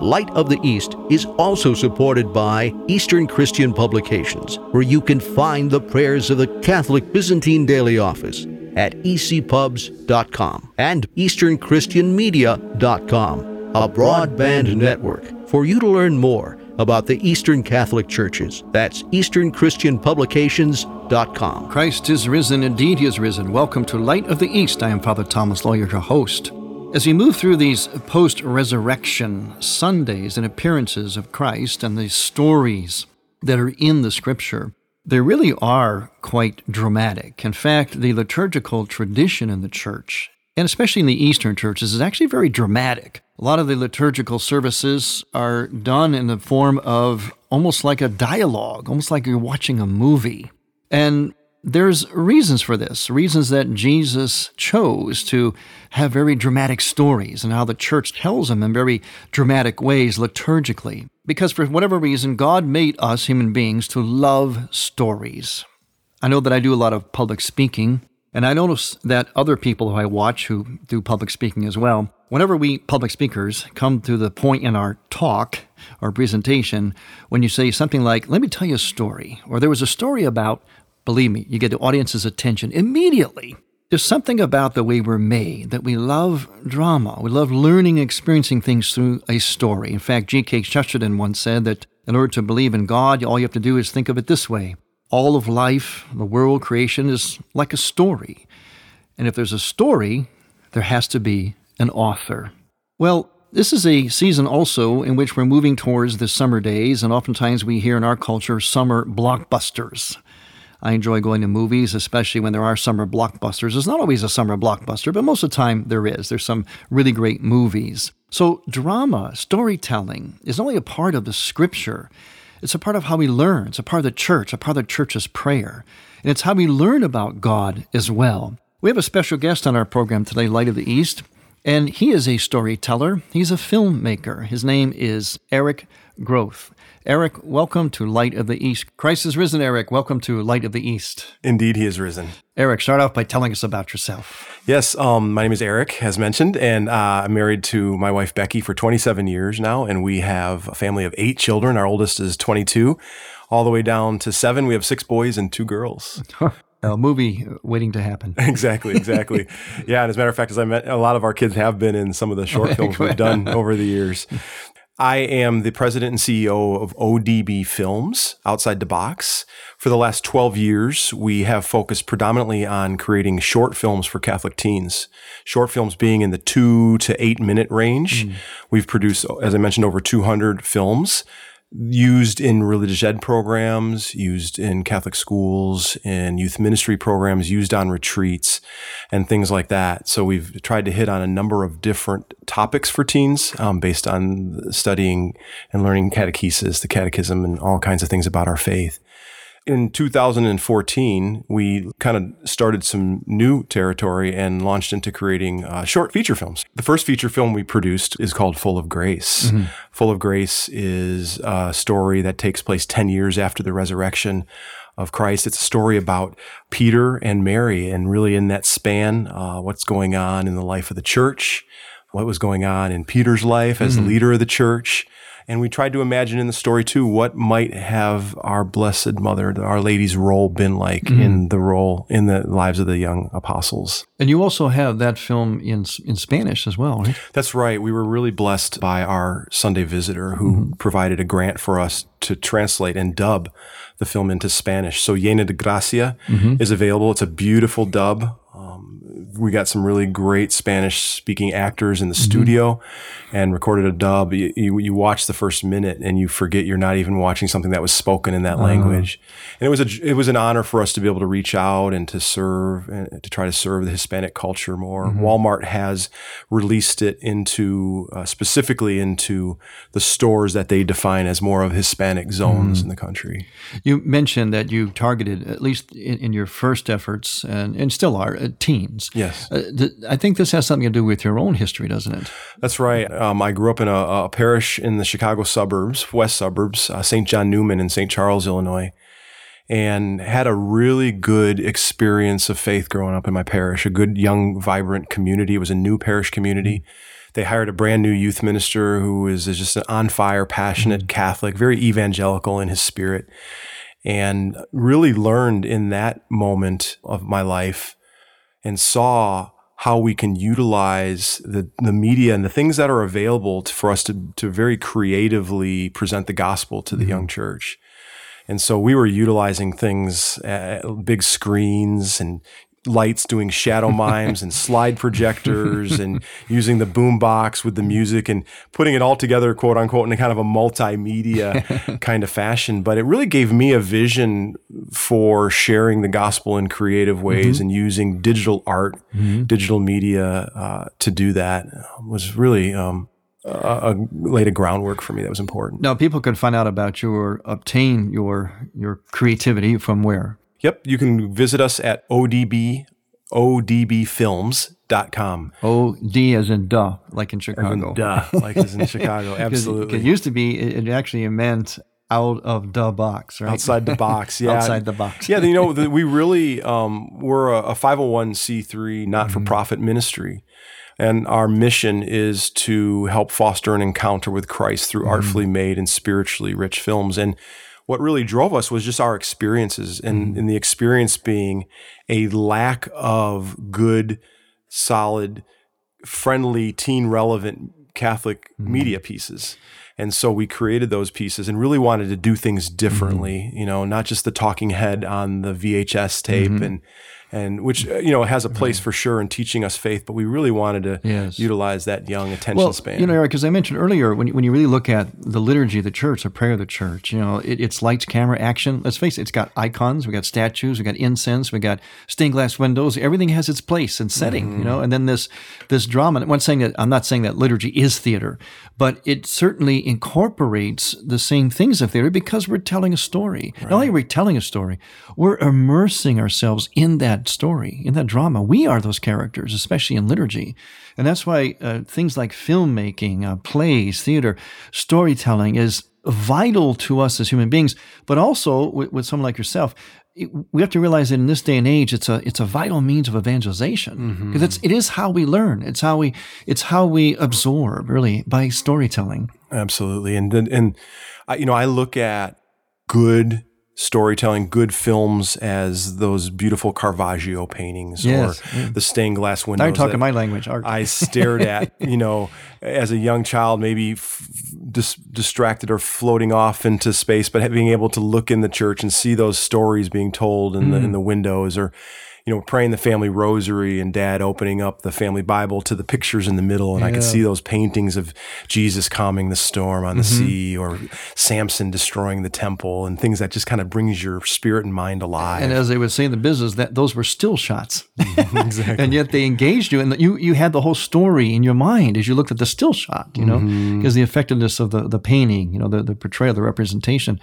Light of the East is also supported by Eastern Christian Publications, where you can find the prayers of the Catholic Byzantine Daily Office at ecpubs.com and easternchristianmedia.com, a broadband network for you to learn more about the Eastern Catholic Churches. That's easternchristianpublications.com. Christ is risen, indeed he is risen. Welcome to Light of the East. I am Father Thomas Loya, your host. As we move through these post resurrection Sundays and appearances of Christ and the stories that are in the scripture, they really are quite dramatic. In fact, the liturgical tradition in the church, and especially in the Eastern churches, is actually very dramatic. A lot of the liturgical services are done in the form of almost like a dialogue, almost like you're watching a movie. And there's reasons for this, reasons that Jesus chose to have very dramatic stories and how the church tells them in very dramatic ways liturgically. Because for whatever reason, God made us human beings to love stories. I know that I do a lot of public speaking, and I notice that other people who I watch who do public speaking as well, whenever we public speakers come to the point in our talk or presentation when you say something like, Let me tell you a story, or there was a story about Believe me, you get the audience's attention immediately. There's something about the way we're made that we love drama. We love learning, experiencing things through a story. In fact, G.K. Chesterton once said that in order to believe in God, all you have to do is think of it this way all of life, the world, creation is like a story. And if there's a story, there has to be an author. Well, this is a season also in which we're moving towards the summer days, and oftentimes we hear in our culture summer blockbusters. I enjoy going to movies, especially when there are summer blockbusters. There's not always a summer blockbuster, but most of the time there is. There's some really great movies. So, drama, storytelling is only a part of the scripture. It's a part of how we learn. It's a part of the church, a part of the church's prayer. And it's how we learn about God as well. We have a special guest on our program today, Light of the East, and he is a storyteller. He's a filmmaker. His name is Eric Groth. Eric, welcome to Light of the East. Christ is risen, Eric. Welcome to Light of the East. Indeed, he is risen. Eric, start off by telling us about yourself. Yes, um, my name is Eric, as mentioned, and uh, I'm married to my wife Becky for 27 years now, and we have a family of eight children. Our oldest is 22, all the way down to seven. We have six boys and two girls. A movie waiting to happen. exactly, exactly. yeah, and as a matter of fact, as I met, a lot of our kids have been in some of the short films we've done over the years. I am the president and CEO of ODB Films, Outside the Box. For the last 12 years, we have focused predominantly on creating short films for Catholic teens. Short films being in the two to eight minute range. Mm. We've produced, as I mentioned, over 200 films used in religious ed programs, used in Catholic schools, in youth ministry programs, used on retreats and things like that. So we've tried to hit on a number of different topics for teens um, based on studying and learning catechesis, the catechism, and all kinds of things about our faith in 2014, we kind of started some new territory and launched into creating uh, short feature films. The first feature film we produced is called Full of Grace. Mm-hmm. Full of Grace is a story that takes place 10 years after the resurrection of Christ. It's a story about Peter and Mary, and really in that span, uh, what's going on in the life of the church, what was going on in Peter's life as mm-hmm. the leader of the church And we tried to imagine in the story too what might have our Blessed Mother, Our Lady's role been like mm-hmm. in the role in the lives of the young apostles. And you also have that film in in Spanish as well, right? That's right. We were really blessed by our Sunday visitor who mm-hmm. provided a grant for us to translate and dub the film into Spanish. So Llena de Gracia mm-hmm. is available. It's a beautiful dub we got some really great Spanish speaking actors in the mm-hmm. studio and recorded a dub. You, you, you, watch the first minute and you forget you're not even watching something that was spoken in that uh language. And it was a, it was an honor for us to be able to reach out and to serve and to try to serve the Hispanic culture more. Mm-hmm. Walmart has released it into, uh, specifically into the stores that they define as more of Hispanic zones mm-hmm. in the country. You mentioned that you targeted, at least in, in your first efforts and, and still are, uh, teens. Yes. Uh, th- I think this has something to do with your own history, doesn't it? That's right. Um, I grew up in a, a, parish in the Chicago suburbs, west suburbs, uh, St. John Neumann in St. Charles, Illinois, and had a really good experience of faith growing up in my parish. A good, young, vibrant community. It was a new parish community. They hired a brand new youth minister who is, just an on fire, passionate mm-hmm. Catholic, very evangelical in his spirit, and really learned in that moment of my life and saw how we can utilize the, the media and the things that are available to, for us to, to very creatively present the gospel to the mm-hmm. young church. And so we were utilizing things, uh, big screens and lights doing shadow mimes and slide projectors and using the boom box with the music and putting it all together quote unquote in a kind of a multimedia kind of fashion but it really gave me a vision for sharing the gospel in creative ways mm-hmm. and using digital art mm-hmm. digital media uh, to do that was really um, uh, laid a groundwork for me that was important. Now, people could find out about you or obtain your your creativity from where? Yep, you can visit us at odb odbfilms.com. O D as in duh, like in Chicago. In duh, like as in Chicago. Absolutely. It used to be, it actually meant out of the box, right? Outside the box, yeah. Outside the box. yeah, you know, the, we really, um, we're a, a 501c3 not for profit mm-hmm. ministry. And our mission is to help foster an encounter with Christ through mm-hmm. artfully made and spiritually rich films. And what really drove us was just our experiences and, mm-hmm. and the experience being a lack of good, solid, friendly, teen relevant Catholic mm-hmm. media pieces. And so we created those pieces and really wanted to do things differently, mm-hmm. you know, not just the talking head on the VHS tape mm-hmm. and and which uh, you know has a place for sure in teaching us faith. But we really wanted to yes. utilize that young attention well, span. You know, Eric, as I mentioned earlier, when you, when you really look at the liturgy of the church, the prayer of the church, you know, it, it's lights, camera, action. Let's face it, it's got icons, we got statues, we got incense, we got stained glass windows. Everything has its place and setting, mm-hmm. you know. And then this this drama. I'm not saying that I'm not saying that liturgy is theater, but it certainly incorporates the same things of theater because we're telling a story. Right. Not only are we telling a story, we're immersing ourselves in that story, in that drama. We are those characters, especially in liturgy. And that's why uh, things like filmmaking, uh, plays, theater, storytelling is vital to us as human beings, but also with, with someone like yourself. It, we have to realize that in this day and age, it's a it's a vital means of evangelization because mm-hmm. it's it is how we learn. It's how we it's how we absorb really by storytelling. Absolutely, and and you know I look at good storytelling, good films as those beautiful Caravaggio paintings yes. or yeah. the stained glass windows. Now you're talking my language. Art. I stared at, you know, as a young child, maybe f- dis- distracted or floating off into space, but being able to look in the church and see those stories being told in mm. the in the windows or you know, praying the family rosary and dad opening up the family Bible to the pictures in the middle. And yeah. I could see those paintings of Jesus calming the storm on the mm-hmm. sea or Samson destroying the temple and things that just kind of brings your spirit and mind alive. And as they would say in the business, that those were still shots. exactly. and yet they engaged you and you, you had the whole story in your mind as you looked at the still shot, you know, because mm-hmm. the effectiveness of the, the painting, you know, the, the portrayal, the representation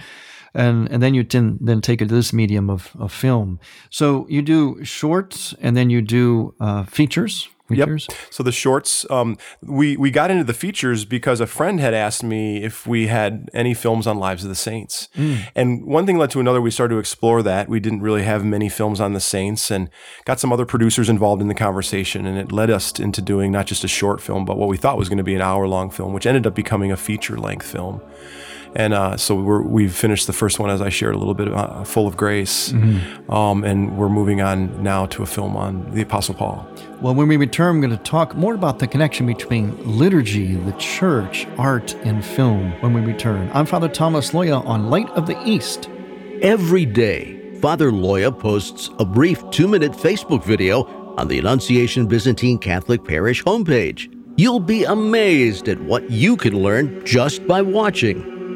and and then you can then take it to this medium of, of film. So you do shorts and then you do uh, features. features? Yep. So the shorts, um, we we got into the features because a friend had asked me if we had any films on Lives of the Saints, mm. and one thing led to another. We started to explore that. We didn't really have many films on the Saints, and got some other producers involved in the conversation, and it led us into doing not just a short film, but what we thought was going to be an hour long film, which ended up becoming a feature length film. And uh, so we have finished the first one, as I shared a little bit, uh, full of grace. Mm-hmm. Um, and we're moving on now to a film on the Apostle Paul. Well, when we return, we're going to talk more about the connection between liturgy, the church, art, and film when we return. I'm Father Thomas Loya on Light of the East. Every day, Father Loya posts a brief two minute Facebook video on the Annunciation Byzantine Catholic Parish homepage. You'll be amazed at what you can learn just by watching.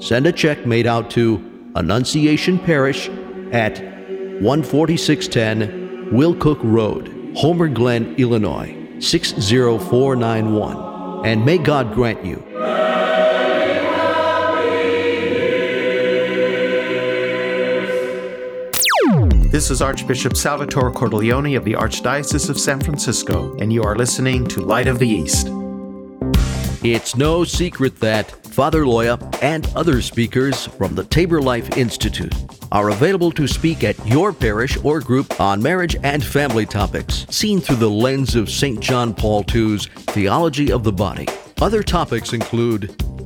Send a check made out to Annunciation Parish at 14610 Willcook Road, Homer Glen, Illinois 60491. And may God grant you This is Archbishop Salvatore Cordileone of the Archdiocese of San Francisco, and you are listening to Light of the East. It's no secret that Father Loya and other speakers from the Tabor Life Institute are available to speak at your parish or group on marriage and family topics, seen through the lens of St. John Paul II's Theology of the Body. Other topics include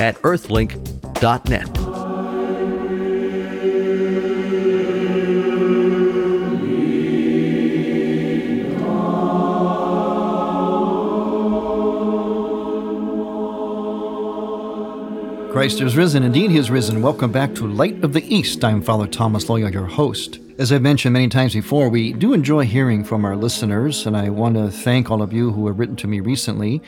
at earthlink.net. Christ is risen. Indeed, he is risen. Welcome back to Light of the East. I'm Father Thomas Loya, your host. As I've mentioned many times before, we do enjoy hearing from our listeners, and I want to thank all of you who have written to me recently.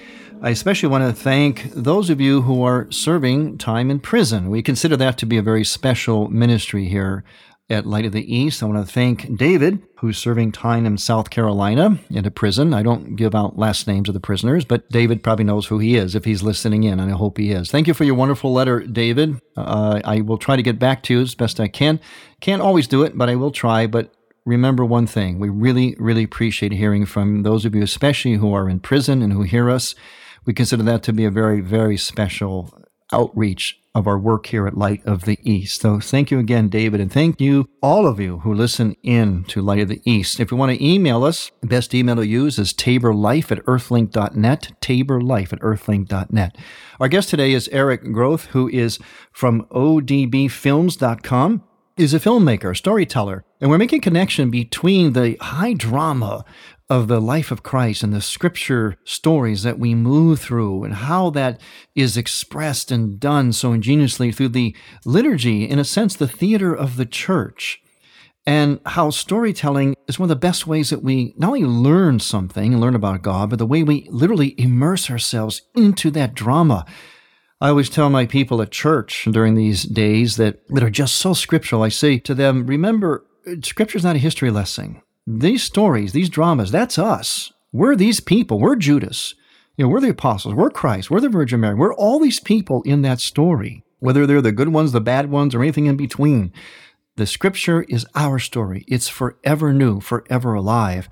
I especially want to thank those of you who are serving time in prison. We consider that to be a very special ministry here at Light of the East. I want to thank David, who's serving time in South Carolina in a prison. I don't give out last names of the prisoners, but David probably knows who he is if he's listening in, and I hope he is. Thank you for your wonderful letter, David. Uh, I will try to get back to you as best I can. Can't always do it, but I will try. But remember one thing we really, really appreciate hearing from those of you, especially who are in prison and who hear us we consider that to be a very, very special outreach of our work here at Light of the East. So thank you again, David, and thank you, all of you who listen in to Light of the East. If you want to email us, the best email to use is taborlife at earthlink.net, taborlife at earthlink.net. Our guest today is Eric Groth, who is from odbfilms.com is a filmmaker, storyteller, and we're making connection between the high drama of the life of Christ and the scripture stories that we move through and how that is expressed and done so ingeniously through the liturgy, in a sense, the theater of the church. And how storytelling is one of the best ways that we not only learn something and learn about God, but the way we literally immerse ourselves into that drama. I always tell my people at church during these days that, that are just so scriptural, I say to them, remember, scripture is not a history lesson. These stories, these dramas, that's us. We're these people. We're Judas. You know, we're the apostles. We're Christ. We're the Virgin Mary. We're all these people in that story, whether they're the good ones, the bad ones, or anything in between. The scripture is our story. It's forever new, forever alive.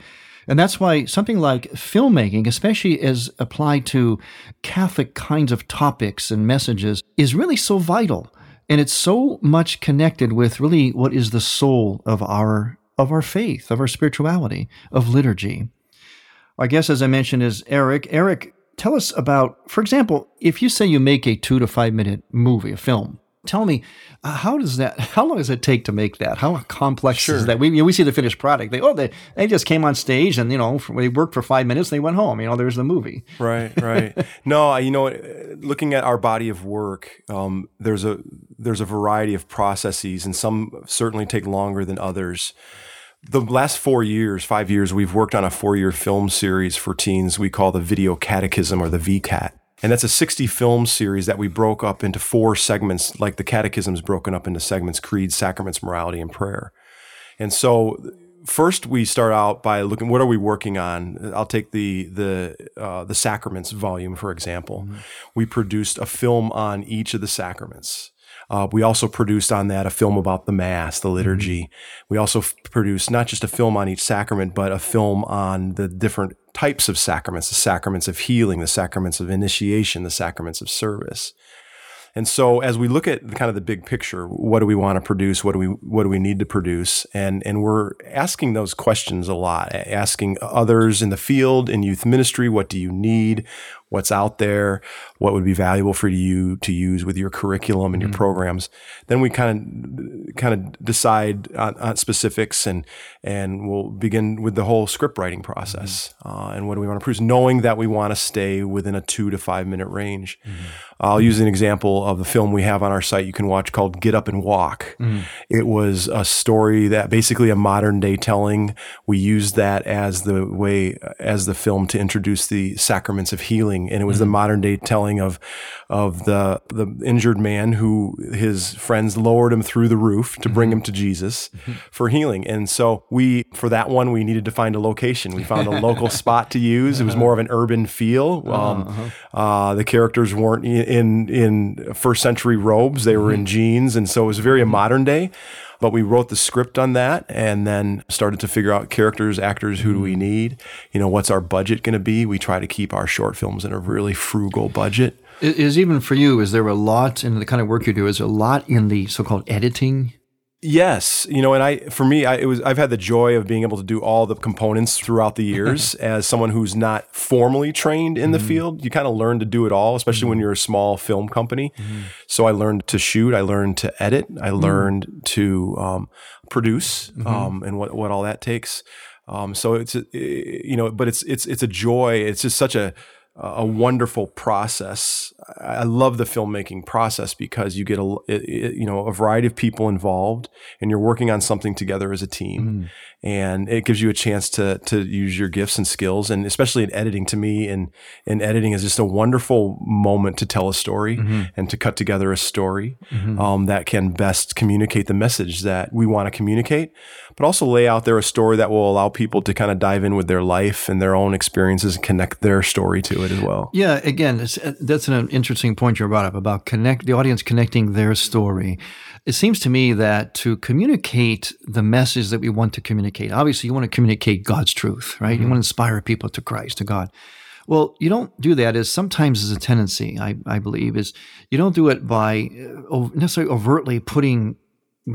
And that's why something like filmmaking, especially as applied to Catholic kinds of topics and messages, is really so vital. And it's so much connected with really what is the soul of our of our faith, of our spirituality, of liturgy. Our guest, as I mentioned, is Eric. Eric, tell us about, for example, if you say you make a two to five minute movie, a film, tell me uh, how does that how long does it take to make that how complex sure. is that we, you know, we see the finished product they oh they, they just came on stage and you know they worked for five minutes and they went home you know there's the movie right right no you know looking at our body of work um, there's a there's a variety of processes and some certainly take longer than others the last four years, five years, we've worked on a four year film series for teens we call the Video Catechism or the VCAT. And that's a 60 film series that we broke up into four segments, like the catechism's broken up into segments creed, sacraments, morality, and prayer. And so, first we start out by looking what are we working on i'll take the the uh, the sacraments volume for example mm-hmm. we produced a film on each of the sacraments uh, we also produced on that a film about the Mass, the liturgy. Mm-hmm. We also f- produced not just a film on each sacrament, but a film on the different types of sacraments the sacraments of healing, the sacraments of initiation, the sacraments of service. And so as we look at kind of the big picture, what do we want to produce? What do we what do we need to produce? And and we're asking those questions a lot, asking others in the field in youth ministry, what do you need? What's out there, what would be valuable for you to use with your curriculum and your mm-hmm. programs. Then we kind of kind of decide on, on, specifics and and we'll begin with the whole script writing process. Mm-hmm. Uh, and what do we want to produce, knowing that we want to stay within a two to five minute range. Mm-hmm. I'll use an example of the film we have on our site you can watch called Get Up and Walk. Mm-hmm. It was a story that basically a modern day telling. We used that as the way as the film to introduce the sacraments of healing and it was mm-hmm. the modern day telling of of the the injured man who his friends lowered him through the roof to mm-hmm. bring him to Jesus mm-hmm. for healing. And so we for that one we needed to find a location. We found a local spot to use. It was more of an urban feel. Uh-huh, um, uh-huh. uh, the characters weren't in in first century robes; they were in mm-hmm. jeans, and so it was very a mm-hmm. modern day. But we wrote the script on that and then started to figure out characters, actors, who do we mm-hmm. need? You know, what's our budget going to be? We try to keep our short films in a really frugal budget. Is even for you, is there a lot in the kind of work you do? Is there a lot in the so called editing Yes, you know, and I for me, I it was I've had the joy of being able to do all the components throughout the years as someone who's not formally trained in mm-hmm. the field. You kind of learn to do it all, especially mm-hmm. when you're a small film company. Mm-hmm. So I learned to shoot, I learned to edit, I mm-hmm. learned to um, produce, mm-hmm. um, and what what all that takes. Um, so it's you know, but it's it's it's a joy. It's just such a a wonderful process. I love the filmmaking process because you get a you know a variety of people involved, and you're working on something together as a team. Mm and it gives you a chance to to use your gifts and skills and especially in editing to me and in editing is just a wonderful moment to tell a story mm-hmm. and to cut together a story mm-hmm. um, that can best communicate the message that we want to communicate but also lay out there a story that will allow people to kind of dive in with their life and their own experiences and connect their story to it as well yeah again that's an interesting point you brought up about connect the audience connecting their story it seems to me that to communicate the message that we want to communicate, obviously you want to communicate God's truth, right? Mm-hmm. You want to inspire people to Christ, to God. Well, you don't do that as sometimes as a tendency, I, I believe, is you don't do it by uh, necessarily overtly putting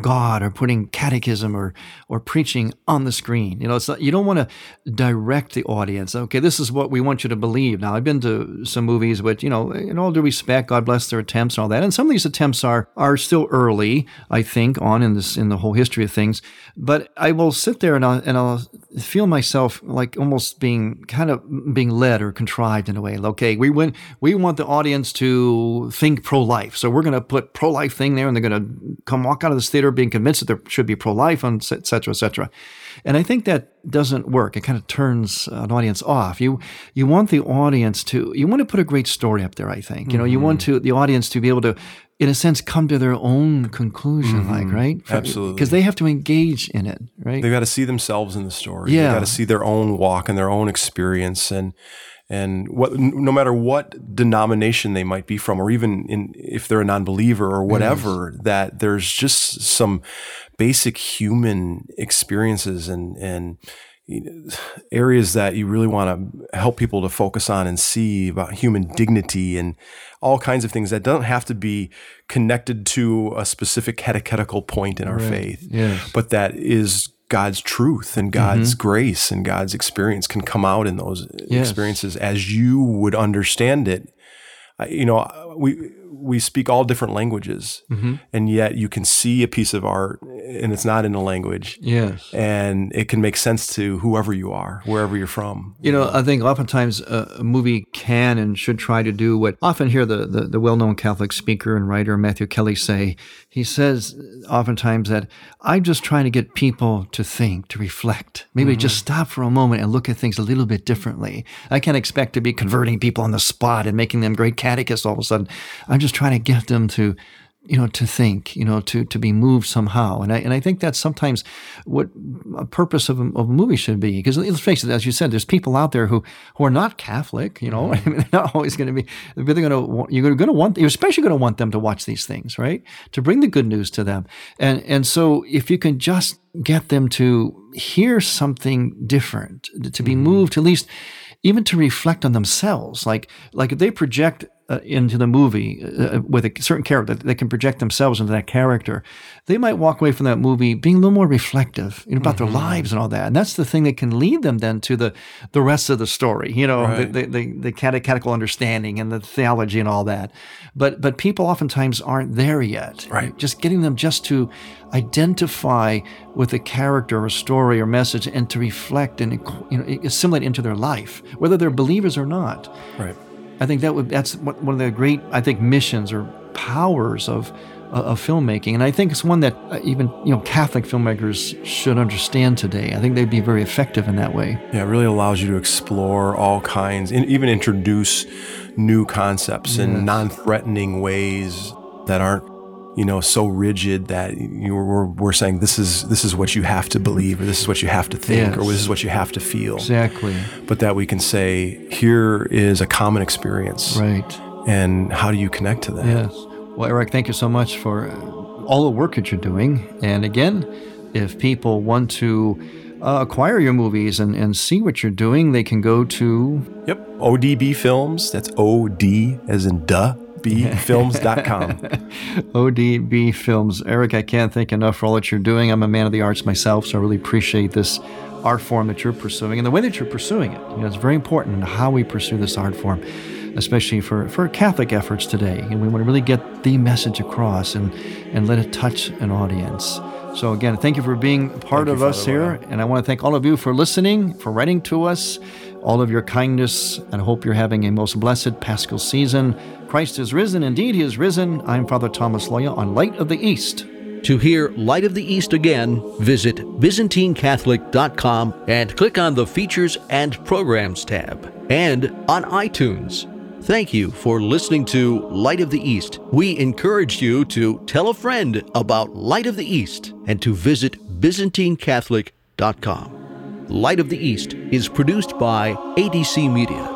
God or putting catechism or or preaching on the screen. You know, it's not, you don't want to direct the audience. Okay, this is what we want you to believe. Now, I've been to some movies, but you know, in all due respect, God bless their attempts and all that. And some of these attempts are are still early, I think, on in this in the whole history of things. But I will sit there and I'll, and I'll feel myself like almost being kind of being led or contrived in a way. Okay, we win, we want the audience to think pro life, so we're going to put pro life thing there, and they're going to come walk out of this theater being convinced that there should be pro life, and et cetera, et cetera. And I think that doesn't work. It kind of turns an audience off. You you want the audience to you want to put a great story up there. I think you know mm-hmm. you want to the audience to be able to in a sense, come to their own conclusion, mm-hmm. like, right? Absolutely. Because they have to engage in it, right? They've got to see themselves in the story. Yeah. They've got to see their own walk and their own experience. And, and what, no matter what denomination they might be from, or even in, if they're a non-believer or whatever, yes. that there's just some basic human experiences and, and, areas that you really want to help people to focus on and see about human dignity and all kinds of things that don't have to be connected to a specific catechetical point in our right. faith, yes. but that is God's truth and God's mm-hmm. grace and God's experience can come out in those yes. experiences as you would understand it. You know, we we speak all different languages, mm-hmm. and yet you can see a piece of art, and it's not in a language. Yes, and it can make sense to whoever you are, wherever you're from. You know, I think oftentimes a, movie can and should try to do what often hear the, the, the well-known Catholic speaker and writer Matthew Kelly say. He says oftentimes that I'm just trying to get people to think, to reflect, maybe mm-hmm. just stop for a moment and look at things a little bit differently. I can't expect to be converting people on the spot and making them great catechists all of a sudden. I'm just trying to get them to you know to think you know to to be moved somehow and i and i think that's sometimes what a purpose of a, of a movie should be because let's face it as you said there's people out there who who are not catholic you know. I mean, they're not always going to be they're going to you're going to want you're especially going to want them to watch these things right to bring the good news to them and and so if you can just get them to hear something different to be mm-hmm. moved to at least even to reflect on themselves like like if they project uh, into the movie uh, uh, with a certain character, that they can project themselves into that character. They might walk away from that movie being a little more reflective you know, about mm-hmm. their lives and all that. And that's the thing that can lead them then to the the rest of the story. You know, right. the, the, the, the catechetical understanding and the theology and all that. But but people oftentimes aren't there yet. Right. Just getting them just to identify with a character or story or message and to reflect and you know assimilate into their life, whether they're believers or not. Right. I think that would that's one of the great I think missions or powers of uh, of filmmaking, and I think it's one that uh, even you know Catholic filmmakers should understand today. I think they'd be very effective in that way. Yeah, it really allows you to explore all kinds, and even introduce new concepts yes. in non-threatening ways that aren't you know, so rigid that you we're, we're saying this is this is what you have to believe, or this is what you have to think, yes. or this is what you have to feel. Exactly. But that we can say here is a common experience, right? And how do you connect to that? Yes. Well, Eric, thank you so much for all the work that you're doing. And again, if people want to uh, acquire your movies and, and see what you're doing, they can go to. Yep, ODB Films. That's O D as in duh odbfilms.com. ODB Films. Eric, I can't thank enough for all that you're doing. I'm a man of the arts myself, so I really appreciate this art form that you're pursuing and the way that you're pursuing it. You know, it's very important in how we pursue this art form, especially for, for Catholic efforts today. And we want to really get the message across and, and let it touch an audience. So, again, thank you for being part thank of us here. And I want to thank all of you for listening, for writing to us, all of your kindness, and I hope you're having a most blessed Paschal season. Christ is risen. Indeed, he is risen. I'm Father Thomas Loya on Light of the East. To hear Light of the East again, visit ByzantineCatholic.com and click on the Features and Programs tab, and on iTunes. Thank you for listening to Light of the East. We encourage you to tell a friend about Light of the East and to visit ByzantineCatholic.com. Light of the East is produced by ADC Media.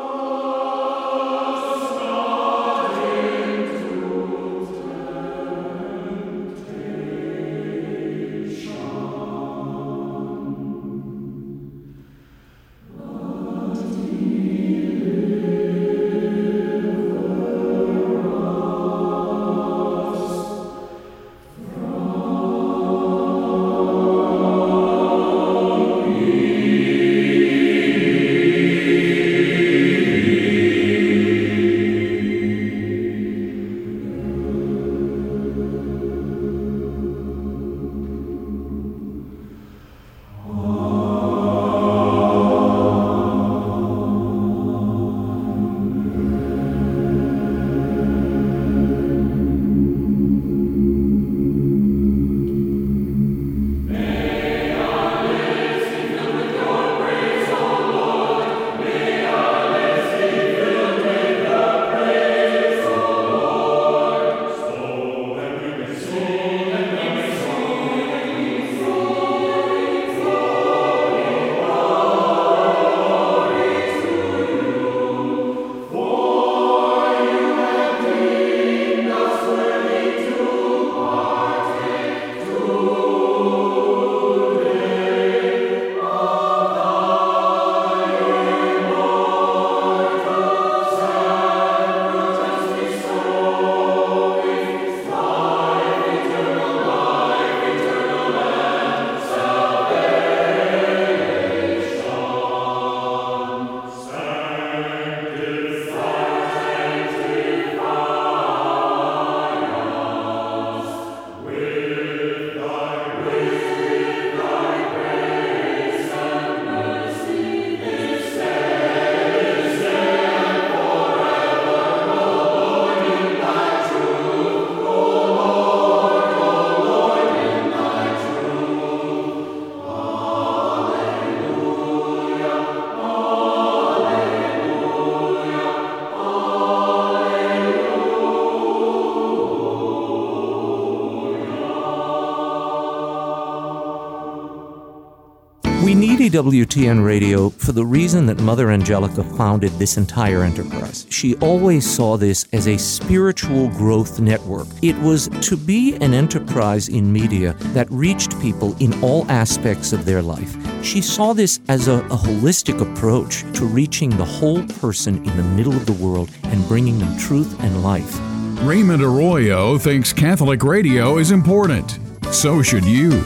EWTN Radio for the reason that Mother Angelica founded this entire enterprise. She always saw this as a spiritual growth network. It was to be an enterprise in media that reached people in all aspects of their life. She saw this as a, a holistic approach to reaching the whole person in the middle of the world and bringing them truth and life. Raymond Arroyo thinks Catholic radio is important. So should you.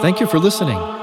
Thank you for listening.